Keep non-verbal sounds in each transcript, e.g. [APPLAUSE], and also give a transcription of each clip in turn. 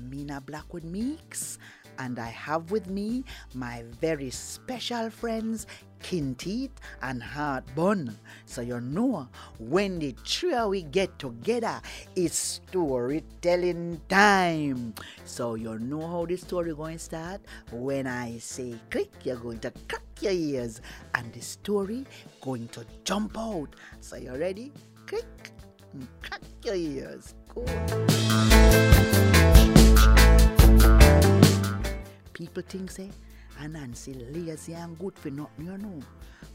Mina Blackwood Meeks, and I have with me my very special friends Kinteet and Heartbun. So you know when the trio we get together, it's storytelling time. So you know how the story going to start? When I say click, you're going to crack your ears and the story going to jump out. So you ready? Click, and crack your ears. Cool. People think say, Anansi lazy and good for nothing, you know.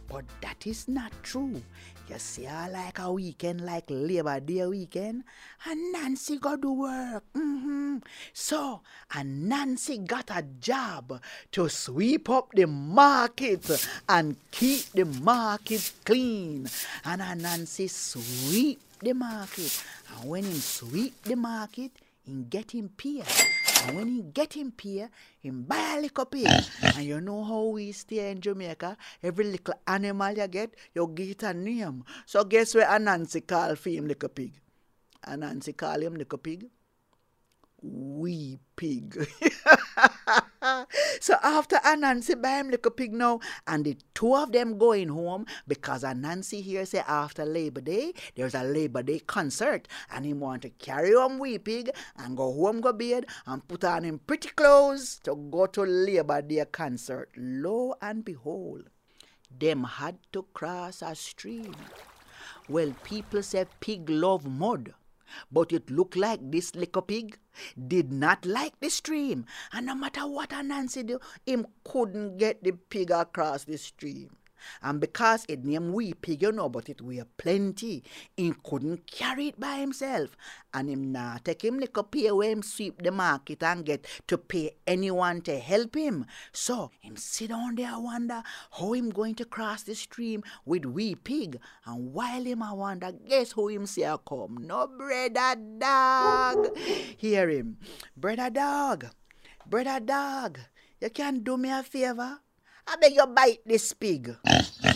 But that is not true. You see, I like a weekend like Labor Day weekend, and Nancy got to work. Mm-hmm. So, and Nancy got a job to sweep up the market and keep the market clean. And Nancy sweep the market. And when he sweep the market, he get him pay. And when he get him pay, he buy a little pig. [LAUGHS] and you know how we stay in Jamaica? Every little animal you get, you give it a name. So guess where Anansi call for him little pig? Anansi call him little pig? Wee pig. [LAUGHS] so after Anansi buy him little pig now, and the two of them going home because Anansi here say after Labor Day there's a Labor Day concert, and he want to carry on wee pig and go home go bed and put on him pretty clothes to go to Labor Day concert. Lo and behold, them had to cross a stream. Well, people say pig love mud. But it looked like this little pig did not like the stream. And no matter what Nancy do, him couldn't get the pig across the stream. And because it named wee pig, you know, but it weigh plenty, he couldn't carry it by himself. And him now take him little pay where him sweep the market and get to pay anyone to help him. So him sit down there wonder how him going to cross the stream with wee pig. And while him I wonder, guess who him see a come? No brother dog. Hear him. Brother dog. Brother dog. You can do me a favor? I beg you bite this pig.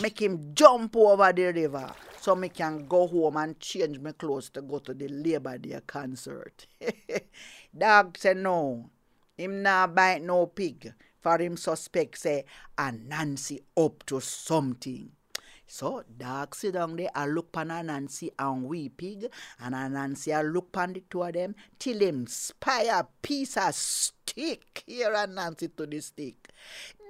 Make him jump over the river so me can go home and change my clothes to go to the Labor Day concert. [LAUGHS] Dog say no. Him not bite no pig. For him suspect say Anansi up to something. So dog sit down there and look pan Nancy and wee pig and Nancy a look pan the two of them till him spy a piece of stick here and Nancy to the stick.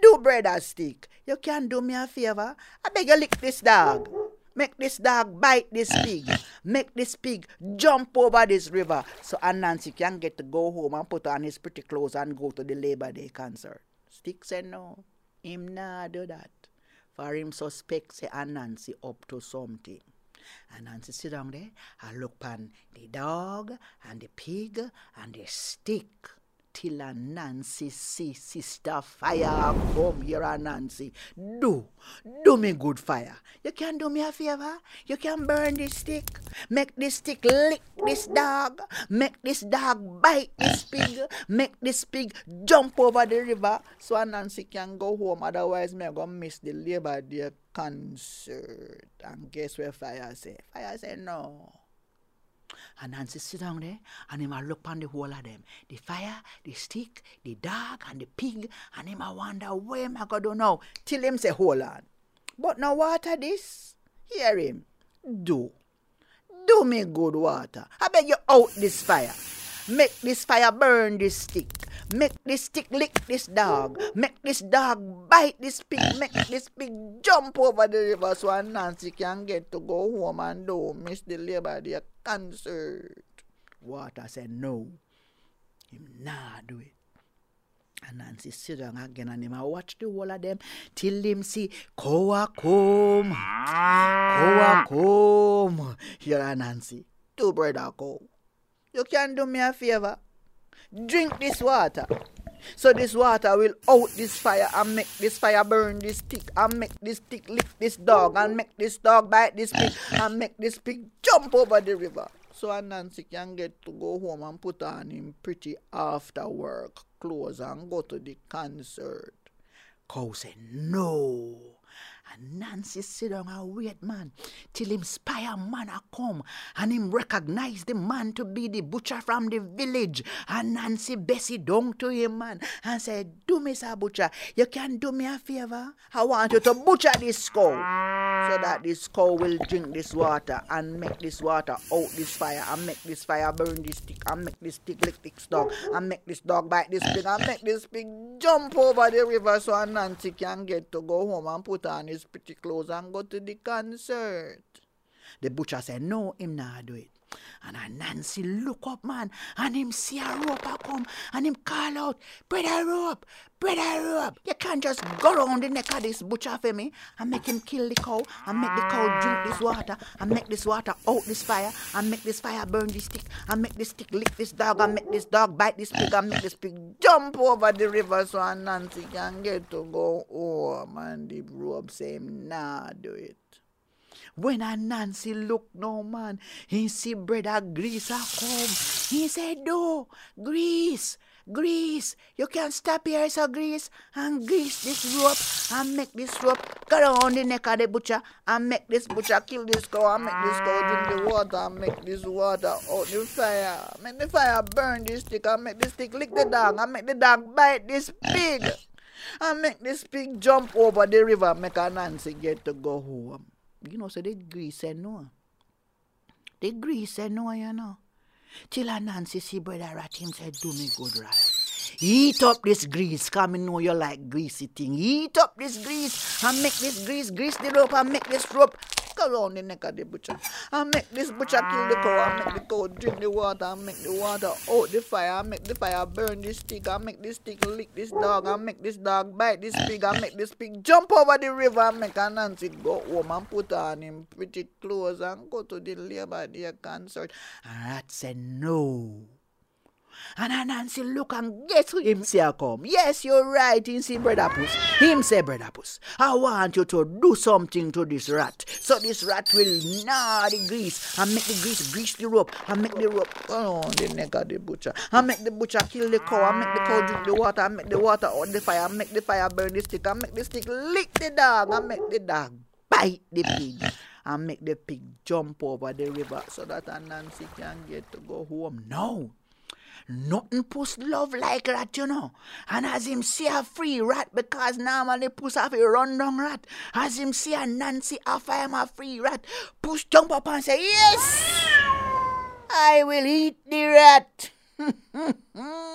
Do brother stick. You can do me a favor. I beg you lick this dog. Make this dog bite this pig. Make this pig jump over this river so Nancy can get to go home and put on his pretty clothes and go to the Labor Day concert. Stick said no. Him nah do that. For him suspect say Nancy up to something. And Nancy sit down there and look pan the dog and the pig and the stick till a Nancy see sister fire come here a Nancy. Do, do me good fire. You can do me a favor. You can burn this stick. Make this stick lick this dog. Make this dog bite this [LAUGHS] pig. Make this pig jump over the river so a Nancy can go home. Otherwise, me gonna miss the Labor Day concert. And guess where fire say? Fire say no. And Nancy sit down there and him a look on the whole of them. The fire, the stick, the dog and the pig. And him a wonder where am I going to now. Till him say hold on. But now water this. Hear him. Do. Do me good water. I beg you out this fire. Make this fire burn this stick. Make this stick lick this dog. Make this dog bite this pig. Make this pig jump over the river so Nancy can get to go home and do miss the Labor Day concert. Water said no. Him nah do it. And Nancy sit down again and him watch the whole of them till him see Koa come. Koa come. Here Nancy. Do brother go. You can do me a favor. Drink this water. So this water will out this fire and make this fire burn this stick and make this stick lick this dog and make this dog bite this pig and make this pig jump over the river. So Nancy can get to go home and put on him pretty after work clothes and go to the concert. Cow said, No. And Nancy sit down and wait, man, till him spy man a come and him recognize the man to be the butcher from the village. And Nancy Bessie down to him, man, and said, Do me, sir butcher, you can do me a favor. I want you to butcher this cow so that this cow will drink this water and make this water out this fire and make this fire burn this stick and make this stick lick this dog and make this dog bite this pig and make this pig jump over the river so Nancy can get to go home and put on his pretty clothes and go to the concert. The butcher said, No, him not do it. And Nancy look up, man, and him see a rope come, and him call out, Brother Rope, Brother Rope. You can't just go round the neck of this butcher for me and make him kill the cow, and make the cow drink this water, and make this water out this fire, and make this fire burn this stick, and make this stick lick this dog, and make this dog bite this pig, and make this pig jump over the river so Nancy can get to go home. And the rope say, nah, do it. When a Nancy look no man, he see bread brother Grease a come. He said, no, Grease, Grease, you can stop here, so Grease, and grease this rope, and make this rope go around the neck of the butcher, and make this butcher kill this cow, and make this cow drink the water, and make this water out the fire. Make the fire burn this stick, and make this stick lick the dog, and make the dog bite this pig. And make this pig jump over the river, make a Nancy get to go home you know, so they Grease said no. They Grease said no, you know. Till a Nancy see brother rat him said, do me good rat. Eat up this grease, come and know you like greasy thing. Eat up this grease and make this grease, grease the rope and make this rope the neck of the butcher. And make this butcher kill the cow I make the cow drink the water I make the water out the fire I make the fire burn this stick I make this stick lick this dog I make this dog bite this pig I make this pig jump over the river I make a Nancy go home and put on him pretty clothes and go to the Labor Day concert. And Rat said no. And Nancy look and guess who him say come. Yes, you're right, him say brother puss. Him say brother puss. I want you to do something to this rat. So this rat will gnaw the grease and make the grease grease the rope and make the rope on the neck of the butcher. And make the butcher kill the cow and make the cow drink the water and make the water on the fire and make the fire burn the stick and make the stick lick the dog and make the dog bite the pig and make the pig jump over the river so that Nancy can get to go home. No. Nothing puss love like rat, you know. And as him see a free rat, because normally puss have a run rat. As him see a Nancy offer him a free rat, puss jump up and say, Yes! I will eat the rat. [LAUGHS]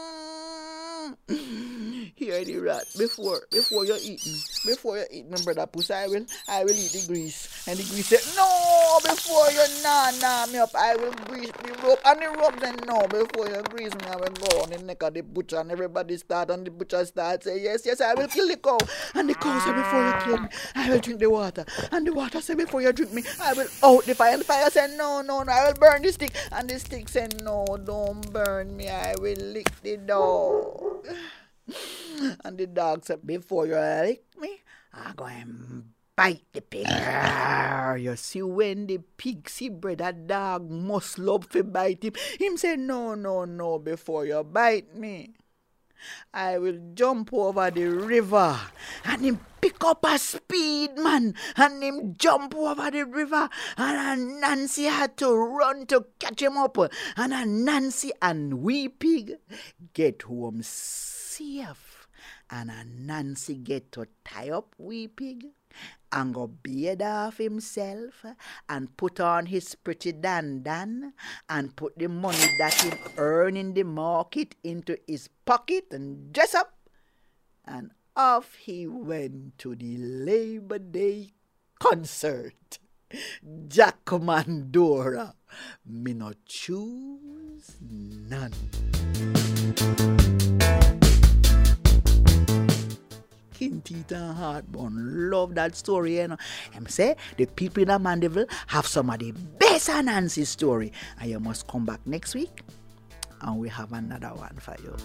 The rat before before you eat me. Before you eat me, brother puss, I will I will eat the grease. And the grease said, No, before you nah nah me up, I will grease the rope. And the rope said, No, before you grease me, I will go on the neck of the butcher and everybody start and the butcher start say, Yes, yes, I will kill the cow. And the cow said, Before you kill me, I will drink the water. And the water said, Before you drink me, I will out the fire. And the fire said, No, no, no, I will burn the stick. And the stick said, No, don't burn me, I will lick the dog. [LAUGHS] And the dog said, Before you lick me, I'm going to bite the pig. [LAUGHS] You see, when the pig see brother dog must love to bite him, him say, No, no, no, before you bite me. I will jump over the river and him pick up a speed man and him jump over the river. And a Nancy had to run to catch him up. And Nancy and wee pig get home safe. And a Nancy get to tie up wee pig and go beard off himself and put on his pretty dandan and put the money that he earn in the market into his pocket and dress up. And off he went to the Labor Day concert. Jack Mandora, me not choose none. Skin teeth and. Love that story, you know. I'm say the people in the Mandeville have some of the best Nancy story. And you must come back next week and we have another one for you.